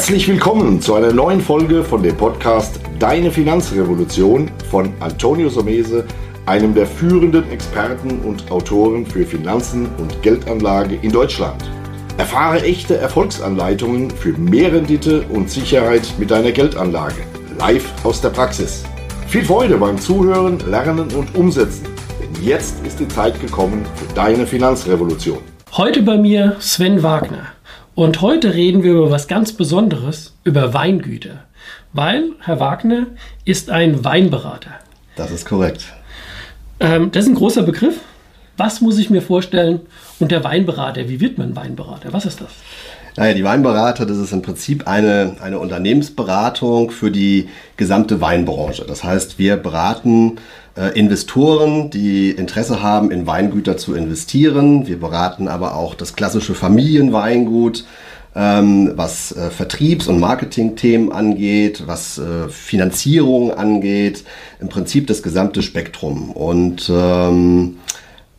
Herzlich willkommen zu einer neuen Folge von dem Podcast Deine Finanzrevolution von Antonio Somese, einem der führenden Experten und Autoren für Finanzen und Geldanlage in Deutschland. Erfahre echte Erfolgsanleitungen für mehr Rendite und Sicherheit mit deiner Geldanlage. Live aus der Praxis. Viel Freude beim Zuhören, Lernen und Umsetzen. Denn jetzt ist die Zeit gekommen für deine Finanzrevolution. Heute bei mir Sven Wagner. Und heute reden wir über was ganz Besonderes, über Weingüter. Weil Herr Wagner ist ein Weinberater. Das ist korrekt. Ähm, das ist ein großer Begriff. Was muss ich mir vorstellen unter Weinberater? Wie wird man Weinberater? Was ist das? Naja, die Weinberater, das ist im Prinzip eine, eine Unternehmensberatung für die gesamte Weinbranche. Das heißt, wir beraten äh, Investoren, die Interesse haben, in Weingüter zu investieren. Wir beraten aber auch das klassische Familienweingut, ähm, was äh, Vertriebs- und Marketingthemen angeht, was äh, Finanzierung angeht, im Prinzip das gesamte Spektrum. Und ähm,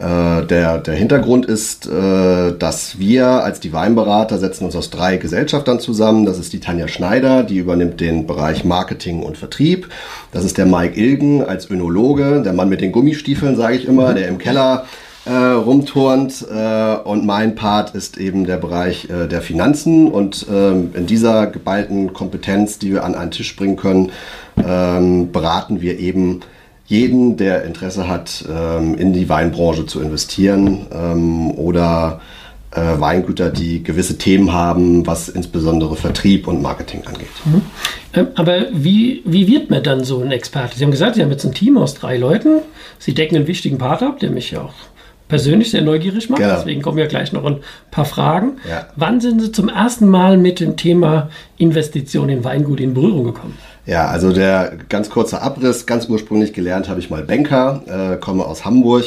äh, der, der Hintergrund ist, äh, dass wir als die Weinberater setzen uns aus drei Gesellschaftern zusammen. Das ist die Tanja Schneider, die übernimmt den Bereich Marketing und Vertrieb. Das ist der Mike Ilgen als Önologe, der Mann mit den Gummistiefeln, sage ich immer, der im Keller äh, rumturnt. Äh, und mein Part ist eben der Bereich äh, der Finanzen. Und ähm, in dieser geballten Kompetenz, die wir an einen Tisch bringen können, ähm, beraten wir eben jeden, der Interesse hat, ähm, in die Weinbranche zu investieren ähm, oder äh, Weingüter, die gewisse Themen haben, was insbesondere Vertrieb und Marketing angeht. Mhm. Ähm, aber wie, wie wird man dann so ein Experte? Sie haben gesagt, Sie haben jetzt ein Team aus drei Leuten. Sie decken einen wichtigen Part ab, der mich auch persönlich sehr neugierig macht. Genau. Deswegen kommen ja gleich noch ein paar Fragen. Ja. Wann sind Sie zum ersten Mal mit dem Thema Investition in Weingut in Berührung gekommen? Ja, also der ganz kurze Abriss, ganz ursprünglich gelernt habe ich mal Banker, äh, komme aus Hamburg,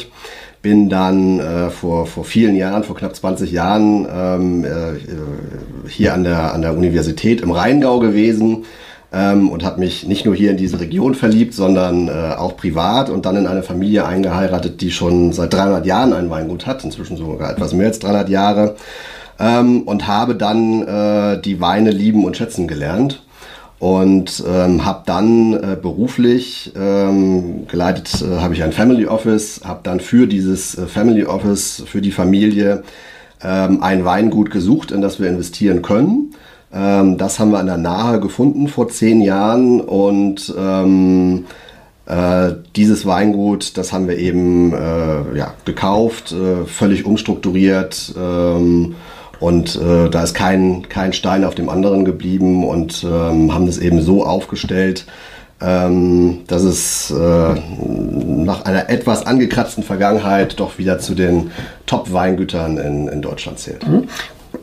bin dann äh, vor, vor vielen Jahren, vor knapp 20 Jahren ähm, äh, hier an der, an der Universität im Rheingau gewesen ähm, und habe mich nicht nur hier in diese Region verliebt, sondern äh, auch privat und dann in eine Familie eingeheiratet, die schon seit 300 Jahren ein Weingut hat, inzwischen sogar etwas mehr als 300 Jahre ähm, und habe dann äh, die Weine lieben und schätzen gelernt und ähm, habe dann äh, beruflich ähm, geleitet, äh, habe ich ein Family Office, habe dann für dieses äh, Family Office, für die Familie ähm, ein Weingut gesucht, in das wir investieren können. Ähm, das haben wir an der Nahe gefunden vor zehn Jahren und ähm, äh, dieses Weingut, das haben wir eben äh, ja, gekauft, äh, völlig umstrukturiert ähm, und äh, da ist kein, kein Stein auf dem anderen geblieben und ähm, haben das eben so aufgestellt, ähm, dass es äh, nach einer etwas angekratzten Vergangenheit doch wieder zu den Top-Weingütern in, in Deutschland zählt. Mhm.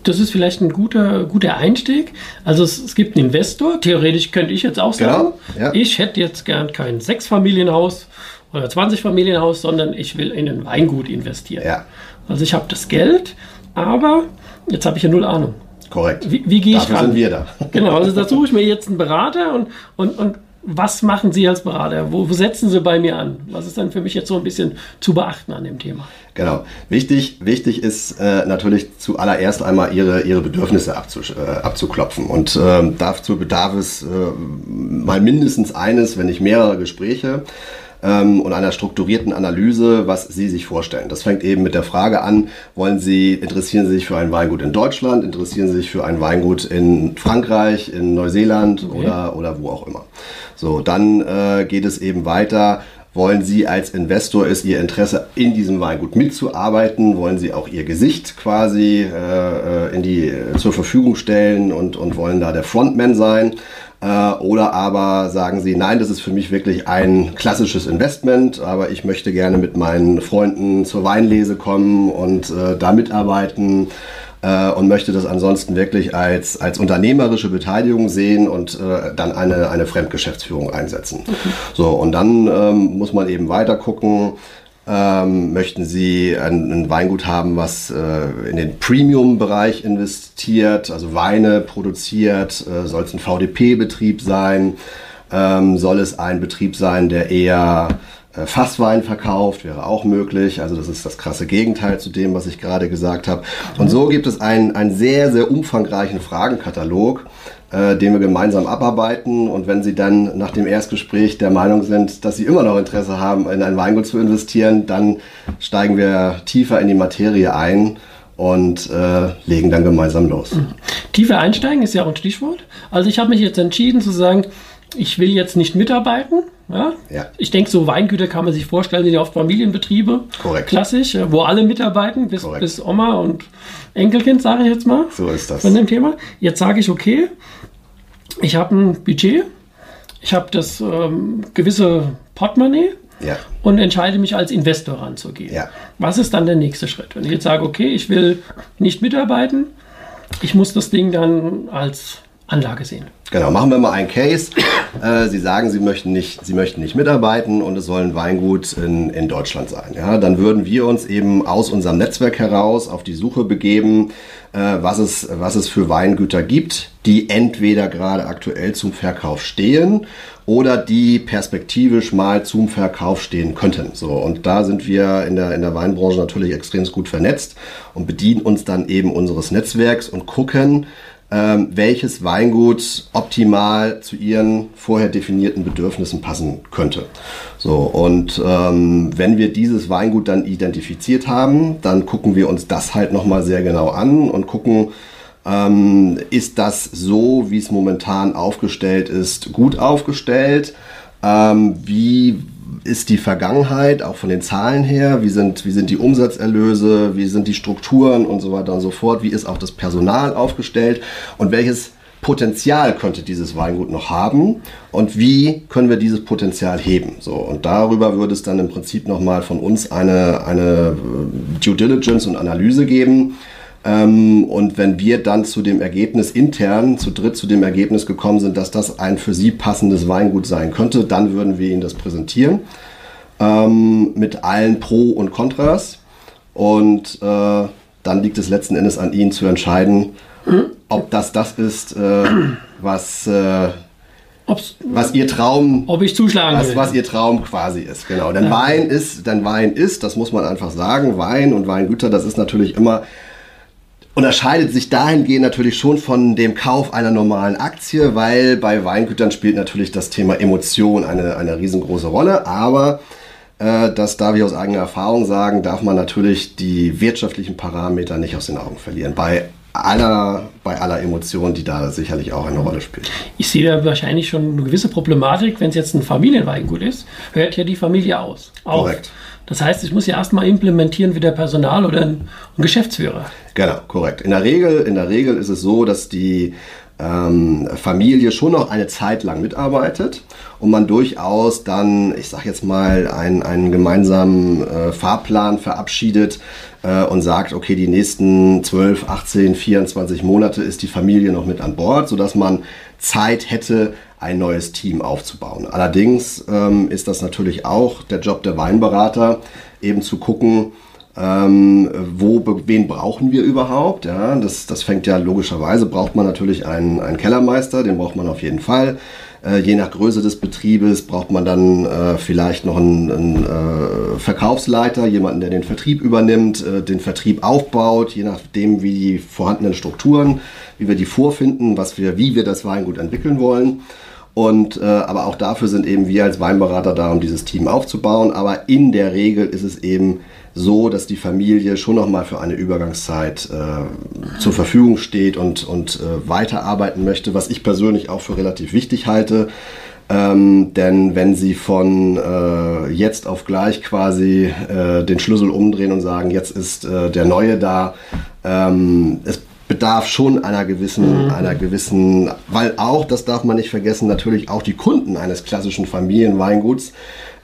Das ist vielleicht ein guter, guter Einstieg. Also es, es gibt einen Investor, theoretisch könnte ich jetzt auch sagen, genau, ja. ich hätte jetzt gern kein Sechsfamilienhaus oder 20 Familienhaus, sondern ich will in ein Weingut investieren. Ja. Also ich habe das Geld, aber Jetzt habe ich ja null Ahnung. Korrekt. Wie, wie gehe ich ran? sind wir da. Genau, also da suche ich mir jetzt einen Berater und, und, und was machen Sie als Berater? Wo, setzen Sie bei mir an? Was ist dann für mich jetzt so ein bisschen zu beachten an dem Thema? Genau. Wichtig, wichtig ist äh, natürlich zuallererst einmal Ihre, Ihre Bedürfnisse abzu, äh, abzuklopfen. Und äh, dazu bedarf es äh, mal mindestens eines, wenn nicht mehrere Gespräche ähm, und einer strukturierten Analyse, was Sie sich vorstellen. Das fängt eben mit der Frage an, wollen Sie, interessieren Sie sich für ein Weingut in Deutschland, interessieren Sie sich für ein Weingut in Frankreich, in Neuseeland okay. oder, oder wo auch immer. So, dann äh, geht es eben weiter. Wollen Sie als Investor, ist Ihr Interesse in diesem Weingut mitzuarbeiten? Wollen Sie auch Ihr Gesicht quasi äh, äh in die, äh, zur Verfügung stellen und, und wollen da der Frontman sein? Äh, oder aber sagen sie, nein, das ist für mich wirklich ein klassisches Investment, aber ich möchte gerne mit meinen Freunden zur Weinlese kommen und äh, da mitarbeiten. äh, und möchte das ansonsten wirklich als, als unternehmerische Beteiligung sehen und äh, dann eine, eine Fremdgeschäftsführung einsetzen. Okay. So, und dann ähm, muss man eben weiter gucken, ähm, möchten Sie ein, ein, Weingut haben, was äh, in den Premium-Bereich investiert, also Weine produziert? Äh, soll es ein VDP-Betrieb sein? Ähm, soll es ein Betrieb sein, der eher äh, Fasswein verkauft? Wäre auch möglich. Also das ist das krasse Gegenteil zu dem, was ich gerade gesagt habe. Und so gibt es einen, einen sehr, sehr umfangreichen Fragenkatalog, äh, den wir gemeinsam abarbeiten. Und wenn Sie dann nach dem Erstgespräch der Meinung sind, dass Sie immer noch Interesse haben, in ein Weingut zu investieren, dann steigen wir tiefer in die Materie ein und äh, legen dann gemeinsam los. Mhm. Tiefer einsteigen ist ja auch ein Stichwort. Also ich habe mich jetzt entschieden zu sagen, ich will jetzt nicht mitarbeiten. Ja? ja. Ich denke, so Weingüter kann man sich vorstellen, sind ja oft Familienbetriebe. Korrekt. Klassisch, wo alle mitarbeiten, bis, bis Oma und Enkelkind, sage ich jetzt mal. So ist das. Von dem Thema. Jetzt sage ich, okay, ich habe ein Budget, ich habe das ähm, gewisse Portemonnaie ja. und entscheide mich als Investor ranzugehen. Ja. Was ist dann der nächste Schritt? Wenn ich jetzt sage, okay, ich will nicht mitarbeiten, ich muss das Ding dann als Anlage sehen. Genau, machen wir mal einen Case. Äh, Sie sagen, Sie möchten, nicht, Sie möchten nicht mitarbeiten und es soll ein Weingut in, in Deutschland sein. Ja, dann würden wir uns eben aus unserem Netzwerk heraus auf die Suche begeben, äh, was, es, was es für Weingüter gibt, die entweder gerade aktuell zum Verkauf stehen oder die perspektivisch mal zum Verkauf stehen könnten. So, und da sind wir in der, in der Weinbranche natürlich extrem gut vernetzt und bedienen uns dann eben unseres Netzwerks und gucken, ähm, welches Weingut optimal zu ihren vorher definierten Bedürfnissen passen könnte. So, und ähm, wenn wir dieses Weingut dann identifiziert haben, dann gucken wir uns das halt nochmal sehr genau an und gucken, ähm, ist das so, wie es momentan aufgestellt ist, gut aufgestellt? Ähm, wie ist die Vergangenheit, auch von den Zahlen her? Wie sind, wie sind die Umsatzerlöse? Wie sind die Strukturen und so weiter und so fort? Wie ist auch das Personal aufgestellt? Und welches Potenzial könnte dieses Weingut noch haben? Und wie können wir dieses Potenzial heben? So, und darüber würde es dann im Prinzip nochmal von uns eine, eine Due Diligence und Analyse geben ähm, und wenn wir dann zu dem Ergebnis intern, zu dritt zu dem Ergebnis gekommen sind, dass das ein für Sie passendes Weingut sein könnte, dann würden wir Ihnen das präsentieren ähm, mit allen Pro und Kontras. Und äh, dann liegt es letzten Endes an Ihnen zu entscheiden, ob das das ist, äh, was, äh, was Ihr Traum, ob ich zuschlagen was, was Ihr Traum quasi ist. Genau. Denn ja. Wein ist, denn Wein ist, das muss man einfach sagen, Wein und Weingüter, das ist natürlich immer unterscheidet sich dahingehend natürlich schon von dem Kauf einer normalen Aktie, weil bei Weingütern spielt natürlich das Thema Emotion eine, eine riesengroße Rolle. Aber äh, das darf ich aus eigener Erfahrung sagen, darf man natürlich die wirtschaftlichen Parameter nicht aus den Augen verlieren. Bei aller, bei aller Emotion, die da sicherlich auch eine Rolle spielt. Ich sehe da wahrscheinlich schon eine gewisse Problematik, wenn es jetzt ein Familienweingut ist, hört ja die Familie aus. Korrekt. Das heißt, ich muss ja erstmal implementieren wie der Personal oder ein, Geschäftsführer. Genau, korrekt. In der Regel, in der Regel ist es so, dass die ähm, Familie schon noch eine Zeit lang mitarbeitet und man durchaus dann, ich sag jetzt mal, einen, einen gemeinsamen äh, Fahrplan verabschiedet äh, und sagt, okay, die nächsten 12, 18, 24 Monate ist die Familie noch mit an Bord, sodass man Zeit hätte, ein neues Team aufzubauen. Allerdings ähm, ist das natürlich auch der Job der Weinberater, eben zu gucken, ähm, wo, wen brauchen wir überhaupt? Ja, das, das fängt ja logischerweise, braucht man natürlich einen, einen Kellermeister, den braucht man auf jeden Fall. Äh, je nach Größe des Betriebes braucht man dann äh, vielleicht noch einen, einen äh, Verkaufsleiter, jemanden, der den Vertrieb übernimmt, äh, den Vertrieb aufbaut, je nachdem, wie die vorhandenen Strukturen, wie wir die vorfinden, was wir, wie wir das Weingut entwickeln wollen. Und äh, aber auch dafür sind eben wir als Weinberater da, um dieses Team aufzubauen. Aber in der Regel ist es eben so, dass die Familie schon noch mal für eine Übergangszeit äh, zur Verfügung steht und, und äh, weiterarbeiten möchte, was ich persönlich auch für relativ wichtig halte. Ähm, denn wenn sie von äh, jetzt auf gleich quasi äh, den Schlüssel umdrehen und sagen, jetzt ist äh, der Neue da, ähm, es bedarf schon einer gewissen, mhm. einer gewissen, weil auch, das darf man nicht vergessen, natürlich auch die Kunden eines klassischen Familienweinguts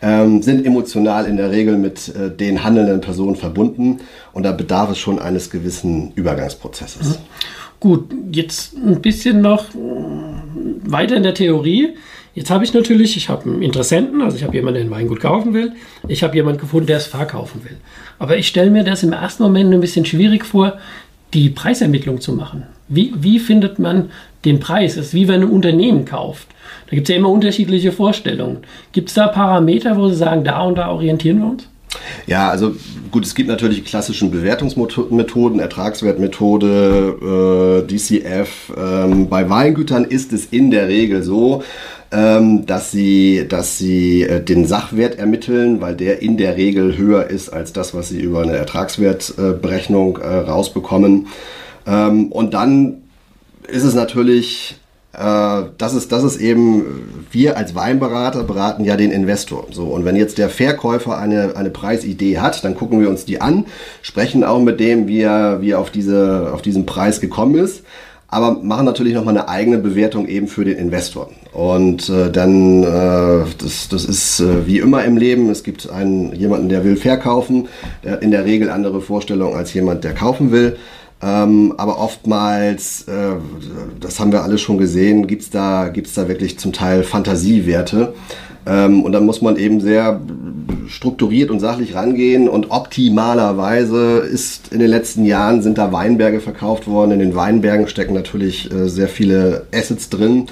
ähm, sind emotional in der Regel mit äh, den handelnden Personen verbunden und da bedarf es schon eines gewissen Übergangsprozesses. Mhm. Gut, jetzt ein bisschen noch äh, weiter in der Theorie. Jetzt habe ich natürlich, ich habe einen Interessenten, also ich habe jemanden, der ein Weingut kaufen will. Ich habe jemanden gefunden, der es verkaufen will. Aber ich stelle mir das im ersten Moment ein bisschen schwierig vor, die Preisermittlung zu machen. Wie, wie findet man den Preis? Das ist wie wenn ein Unternehmen kauft. Da gibt es ja immer unterschiedliche Vorstellungen. Gibt es da Parameter, wo Sie sagen, da und da orientieren wir uns? Ja, also gut, es gibt natürlich klassischen Bewertungsmethoden, Ertragswertmethode, äh, DCF. Ähm, bei Weingütern ist es in der Regel so, ähm, dass sie, dass sie äh, den Sachwert ermitteln, weil der in der Regel höher ist als das, was sie über eine Ertragswertberechnung äh, rausbekommen. Ähm, und dann ist es natürlich äh, das ist, das ist eben, wir als Weinberater beraten ja den Investor. So, und wenn jetzt der Verkäufer eine, eine Preisidee hat, dann gucken wir uns die an, sprechen auch mit dem, wie er, wie er auf, diese, auf diesen Preis gekommen ist, aber machen natürlich nochmal eine eigene Bewertung eben für den Investor. Und äh, dann, äh, das, das ist äh, wie immer im Leben, es gibt einen, jemanden, der will verkaufen, der hat in der Regel andere Vorstellungen als jemand, der kaufen will. Ähm, aber oftmals, äh, das haben wir alle schon gesehen, gibt's da, gibt's da wirklich zum Teil Fantasiewerte. Ähm, und dann muss man eben sehr strukturiert und sachlich rangehen. Und optimalerweise ist in den letzten Jahren sind da Weinberge verkauft worden. In den Weinbergen stecken natürlich äh, sehr viele Assets drin.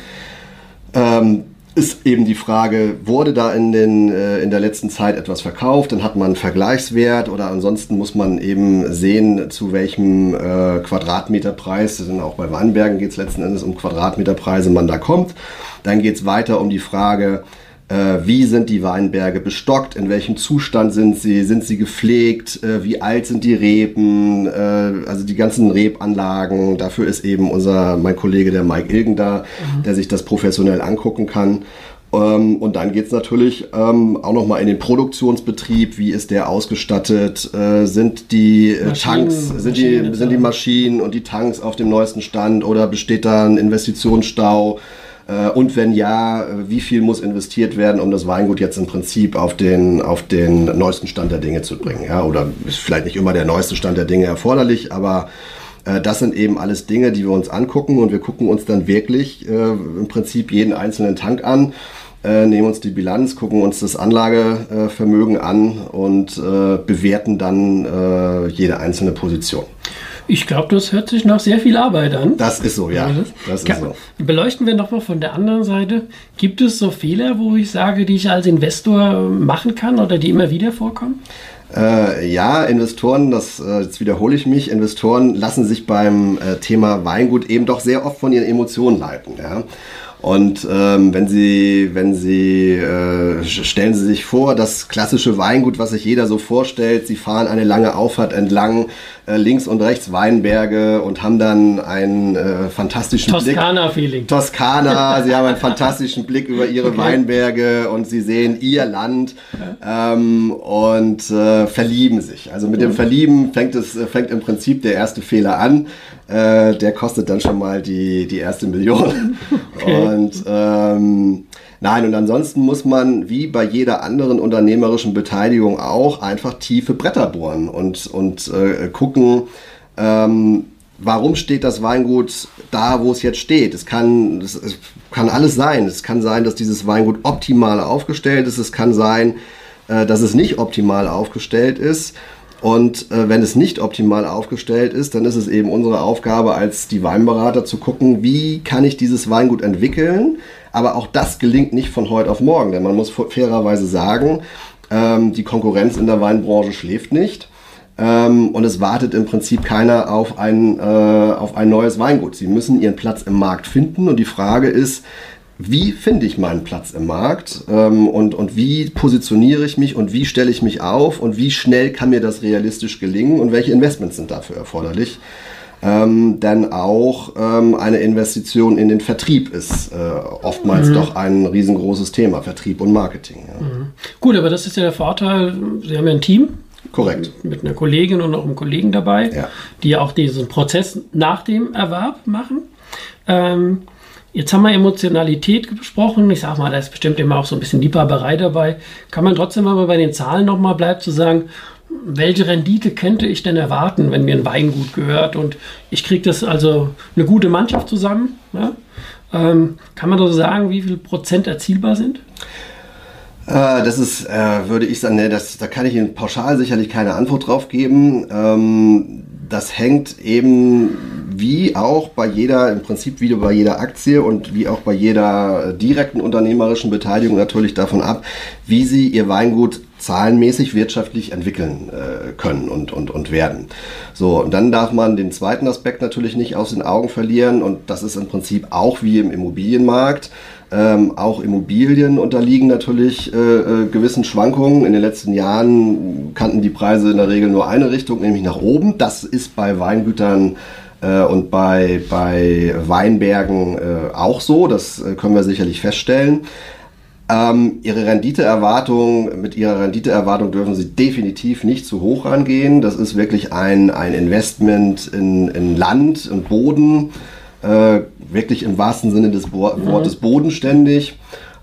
Ähm, ist eben die Frage, wurde da in, den, äh, in der letzten Zeit etwas verkauft, dann hat man einen Vergleichswert oder ansonsten muss man eben sehen, zu welchem äh, Quadratmeterpreis, sind auch bei Weinbergen geht es letzten Endes um Quadratmeterpreise, man da kommt. Dann geht es weiter um die Frage, wie sind die Weinberge bestockt, in welchem Zustand sind sie, sind sie gepflegt, äh, wie alt sind die Reben, äh, also die ganzen Rebanlagen. Dafür ist eben unser, mein Kollege, der Mike Ilgen da, mhm. der sich das professionell angucken kann. Ähm, und dann geht es natürlich ähm, auch nochmal in den Produktionsbetrieb. Wie ist der ausgestattet? Äh, sind die äh, Tanks, sind die, sind die Maschinen und die Tanks auf dem neuesten Stand oder besteht da ein Investitionsstau? Äh, und wenn ja, wie viel muss investiert werden, um das Weingut jetzt im Prinzip auf den, auf den neuesten Stand der Dinge zu bringen? Ja, oder ist vielleicht nicht immer der neueste Stand der Dinge erforderlich, aber äh, das sind eben alles Dinge, die wir uns angucken und wir gucken uns dann wirklich äh, im Prinzip jeden einzelnen Tank an, äh, nehmen uns die Bilanz, gucken uns das Anlagevermögen an und äh, bewerten dann jede einzelne Position. Ich glaube, das hört sich nach sehr viel Arbeit an. Das ist so, ja. Das ist so. Beleuchten wir nochmal von der anderen Seite. Gibt es so Fehler, wo ich sage, die ich als Investor machen kann oder die immer wieder vorkommen? Äh, ja, Investoren, das äh, jetzt wiederhole ich mich, Investoren lassen sich beim äh, Thema Weingut eben doch sehr oft von ihren Emotionen leiten. Ja? Und ähm, wenn Sie, wenn Sie, äh, stellen Sie sich vor, das klassische Weingut, was sich jeder so vorstellt, Sie fahren eine lange Auffahrt entlang, äh, links und rechts Weinberge und haben dann einen äh, fantastischen Toskana Blick. Feeling. Toskana, Sie haben einen fantastischen Blick über Ihre okay. Weinberge und Sie sehen Ihr Land ähm, und äh, verlieben sich. Also mit dem Verlieben fängt es, fängt im Prinzip der erste Fehler an. Äh, der kostet dann schon mal die, die erste Million. Okay. Und ähm, nein, und ansonsten muss man wie bei jeder anderen unternehmerischen Beteiligung auch einfach tiefe Bretter bohren und, und äh, gucken, ähm, warum steht das Weingut da, wo es jetzt steht. Es kann, es, es kann alles sein. Es kann sein, dass dieses Weingut optimal aufgestellt ist. Es kann sein, äh, dass es nicht optimal aufgestellt ist. Und äh, wenn es nicht optimal aufgestellt ist, dann ist es eben unsere Aufgabe als die Weinberater zu gucken, wie kann ich dieses Weingut entwickeln. Aber auch das gelingt nicht von heute auf morgen, denn man muss fairerweise sagen, ähm, die Konkurrenz in der Weinbranche schläft nicht. Ähm, und es wartet im Prinzip keiner auf ein, äh, auf ein neues Weingut. Sie müssen ihren Platz im Markt finden und die Frage ist, wie finde ich meinen Platz im Markt ähm, und, und wie positioniere ich mich und wie stelle ich mich auf und wie schnell kann mir das realistisch gelingen und welche Investments sind dafür erforderlich. Ähm, denn auch ähm, eine Investition in den Vertrieb ist äh, oftmals mhm. doch ein riesengroßes Thema, Vertrieb und Marketing. Ja. Mhm. Gut, aber das ist ja der Vorteil, Sie haben ja ein Team. Korrekt. Mit einer Kollegin und auch einem Kollegen dabei, ja. die ja auch diesen Prozess nach dem Erwerb machen. Ähm, Jetzt haben wir Emotionalität besprochen. Ich sage mal, da ist bestimmt immer auch so ein bisschen Liebhaberei dabei. Kann man trotzdem, wenn man bei den Zahlen nochmal bleibt, zu sagen, welche Rendite könnte ich denn erwarten, wenn mir ein Weingut gehört und ich kriege das also eine gute Mannschaft zusammen? Ja? Ähm, kann man da so sagen, wie viel Prozent erzielbar sind? Äh, das ist, äh, würde ich sagen, ne, das, da kann ich Ihnen pauschal sicherlich keine Antwort drauf geben. Ähm, das hängt eben wie auch bei jeder, im Prinzip wie bei jeder Aktie und wie auch bei jeder direkten unternehmerischen Beteiligung natürlich davon ab, wie Sie Ihr Weingut zahlenmäßig wirtschaftlich entwickeln äh, können und, und, und werden. So, und dann darf man den zweiten Aspekt natürlich nicht aus den Augen verlieren und das ist im Prinzip auch wie im Immobilienmarkt. Ähm, auch Immobilien unterliegen natürlich äh, äh, gewissen Schwankungen. In den letzten Jahren kannten die Preise in der Regel nur eine Richtung, nämlich nach oben. Das ist bei Weingütern äh, und bei, bei Weinbergen äh, auch so. Das äh, können wir sicherlich feststellen. Ähm, ihre Renditeerwartung, mit ihrer Renditeerwartung dürfen Sie definitiv nicht zu hoch angehen. Das ist wirklich ein, ein Investment in, in Land und Boden, äh, wirklich im wahrsten Sinne des Wortes mhm. bodenständig.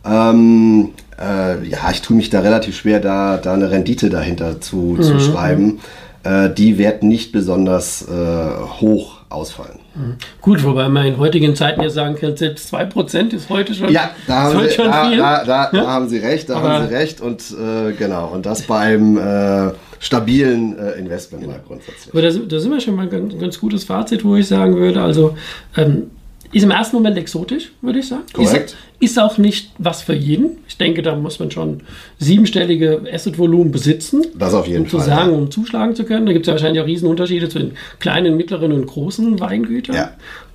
Ähm, äh, ja, ich tue mich da relativ schwer, da, da eine Rendite dahinter zu, mhm. zu schreiben. Äh, die wird nicht besonders äh, hoch ausfallen. Mhm. Gut, wobei man in heutigen Zeiten ja sagen kann, selbst 2% ist heute schon, ja, da haben, Sie, da, da, da, ja? da, haben Sie recht, da Aber haben Sie recht und äh, genau, und das beim äh, stabilen äh, Investment mal grundsätzlich. Aber da, da, sind wir schon mal ein ganz, ganz gutes Fazit, wo ich sagen würde, also ähm, ist im ersten Moment exotisch, würde ich sagen. Korrekt. Ist, ist, auch nicht was für jeden. Ich denke, da muss man schon siebenstellige Assetvolumen besitzen. Das auf jeden um Fall. Um zu sagen, ja. um zuschlagen zu können. Da gibt es ja wahrscheinlich auch Riesenunterschiede zwischen kleinen, mittleren und großen Weingütern. Ja.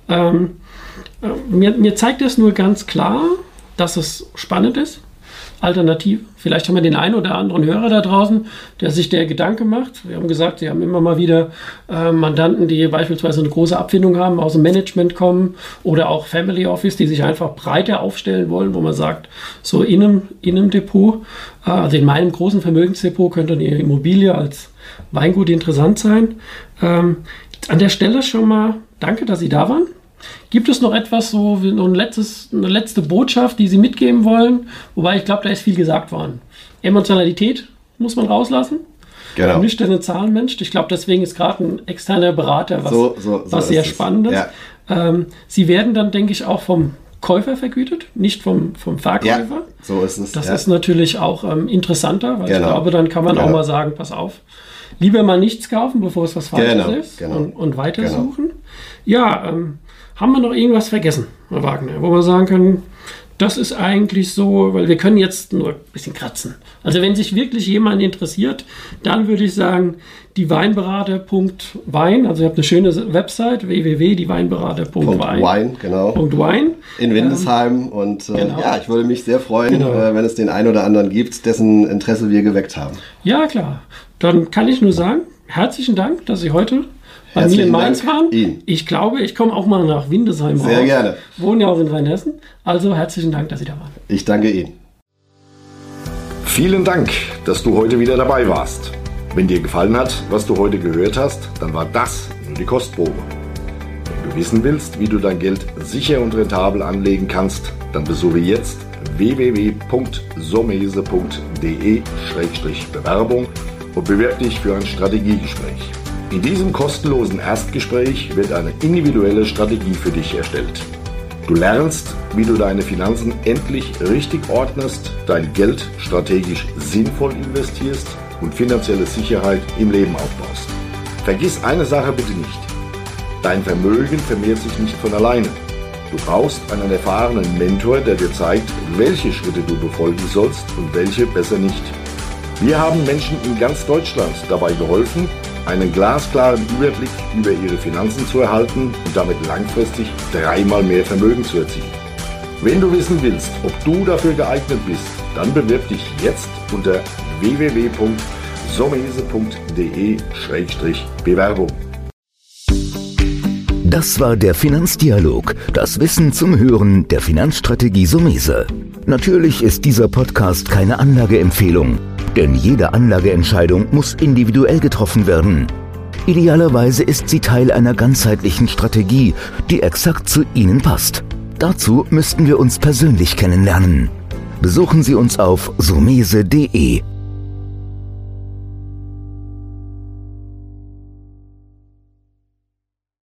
Ähm, äh, mir, mir zeigt das nur ganz klar, dass es spannend ist. Alternative. Vielleicht haben wir den einen oder anderen Hörer da draußen, der sich der Gedanke macht. Wir haben gesagt, sie haben immer mal wieder äh, Mandanten, die beispielsweise eine große Abfindung haben, aus dem Management kommen oder auch Family Office, die sich einfach breiter aufstellen wollen, wo man sagt, so in einem, in einem Depot, äh, also in meinem großen Vermögensdepot könnte eine Immobilie als Weingut interessant sein. Ähm, an der Stelle schon mal danke, dass Sie da waren. Gibt es noch etwas, so ein letztes, eine letzte Botschaft, die Sie mitgeben wollen? Wobei ich glaube, da ist viel gesagt worden. Emotionalität muss man rauslassen. Genau. Nüchterne Zahlenmensch. Ich glaube, deswegen ist gerade ein externer Berater was, so, so, so was sehr Spannendes. Ja. Ähm, Sie werden dann, denke ich, auch vom Käufer vergütet, nicht vom, vom Verkäufer. Ja, so ist es. Das ja. ist natürlich auch ähm, interessanter, weil genau. ich glaube, dann kann man genau. auch mal sagen, pass auf, lieber mal nichts kaufen, bevor es was Falsches genau. ist genau. und, und weitersuchen. Genau. Ja, ähm, haben wir noch irgendwas vergessen, Herr Wagner, wo wir sagen können, das ist eigentlich so, weil wir können jetzt nur ein bisschen kratzen. Also wenn sich wirklich jemand interessiert, dann würde ich sagen, die Weinberater.wein, also ihr habt eine schöne Website, www.dieweinberater.wein. genau. Wein. In Windesheim ähm, und äh, genau. ja, ich würde mich sehr freuen, genau. äh, wenn es den einen oder anderen gibt, dessen Interesse wir geweckt haben. Ja, klar. Dann kann ich nur sagen, herzlichen Dank, dass Sie heute bei mir in Mainz waren. Ihnen. Ich glaube, ich komme auch mal nach Windesheim Sehr raus. gerne. Wohnen ja auch in Rheinhessen. Also herzlichen Dank, dass Sie da waren. Ich danke Ihnen. Vielen Dank, dass du heute wieder dabei warst. Wenn dir gefallen hat, was du heute gehört hast, dann war das nur die Kostprobe. Wenn du wissen willst, wie du dein Geld sicher und rentabel anlegen kannst, dann besuche jetzt www.somese.de-bewerbung und bewerb dich für ein Strategiegespräch. In diesem kostenlosen Erstgespräch wird eine individuelle Strategie für dich erstellt. Du lernst, wie du deine Finanzen endlich richtig ordnest, dein Geld strategisch sinnvoll investierst und finanzielle Sicherheit im Leben aufbaust. Vergiss eine Sache bitte nicht. Dein Vermögen vermehrt sich nicht von alleine. Du brauchst einen erfahrenen Mentor, der dir zeigt, welche Schritte du befolgen sollst und welche besser nicht. Wir haben Menschen in ganz Deutschland dabei geholfen, einen glasklaren Überblick über ihre Finanzen zu erhalten und damit langfristig dreimal mehr Vermögen zu erzielen. Wenn du wissen willst, ob du dafür geeignet bist, dann bewirb dich jetzt unter www.somese.de-bewerbung. Das war der Finanzdialog, das Wissen zum Hören der Finanzstrategie Sumese. Natürlich ist dieser Podcast keine Anlageempfehlung. Denn jede Anlageentscheidung muss individuell getroffen werden. Idealerweise ist sie Teil einer ganzheitlichen Strategie, die exakt zu Ihnen passt. Dazu müssten wir uns persönlich kennenlernen. Besuchen Sie uns auf sumese.de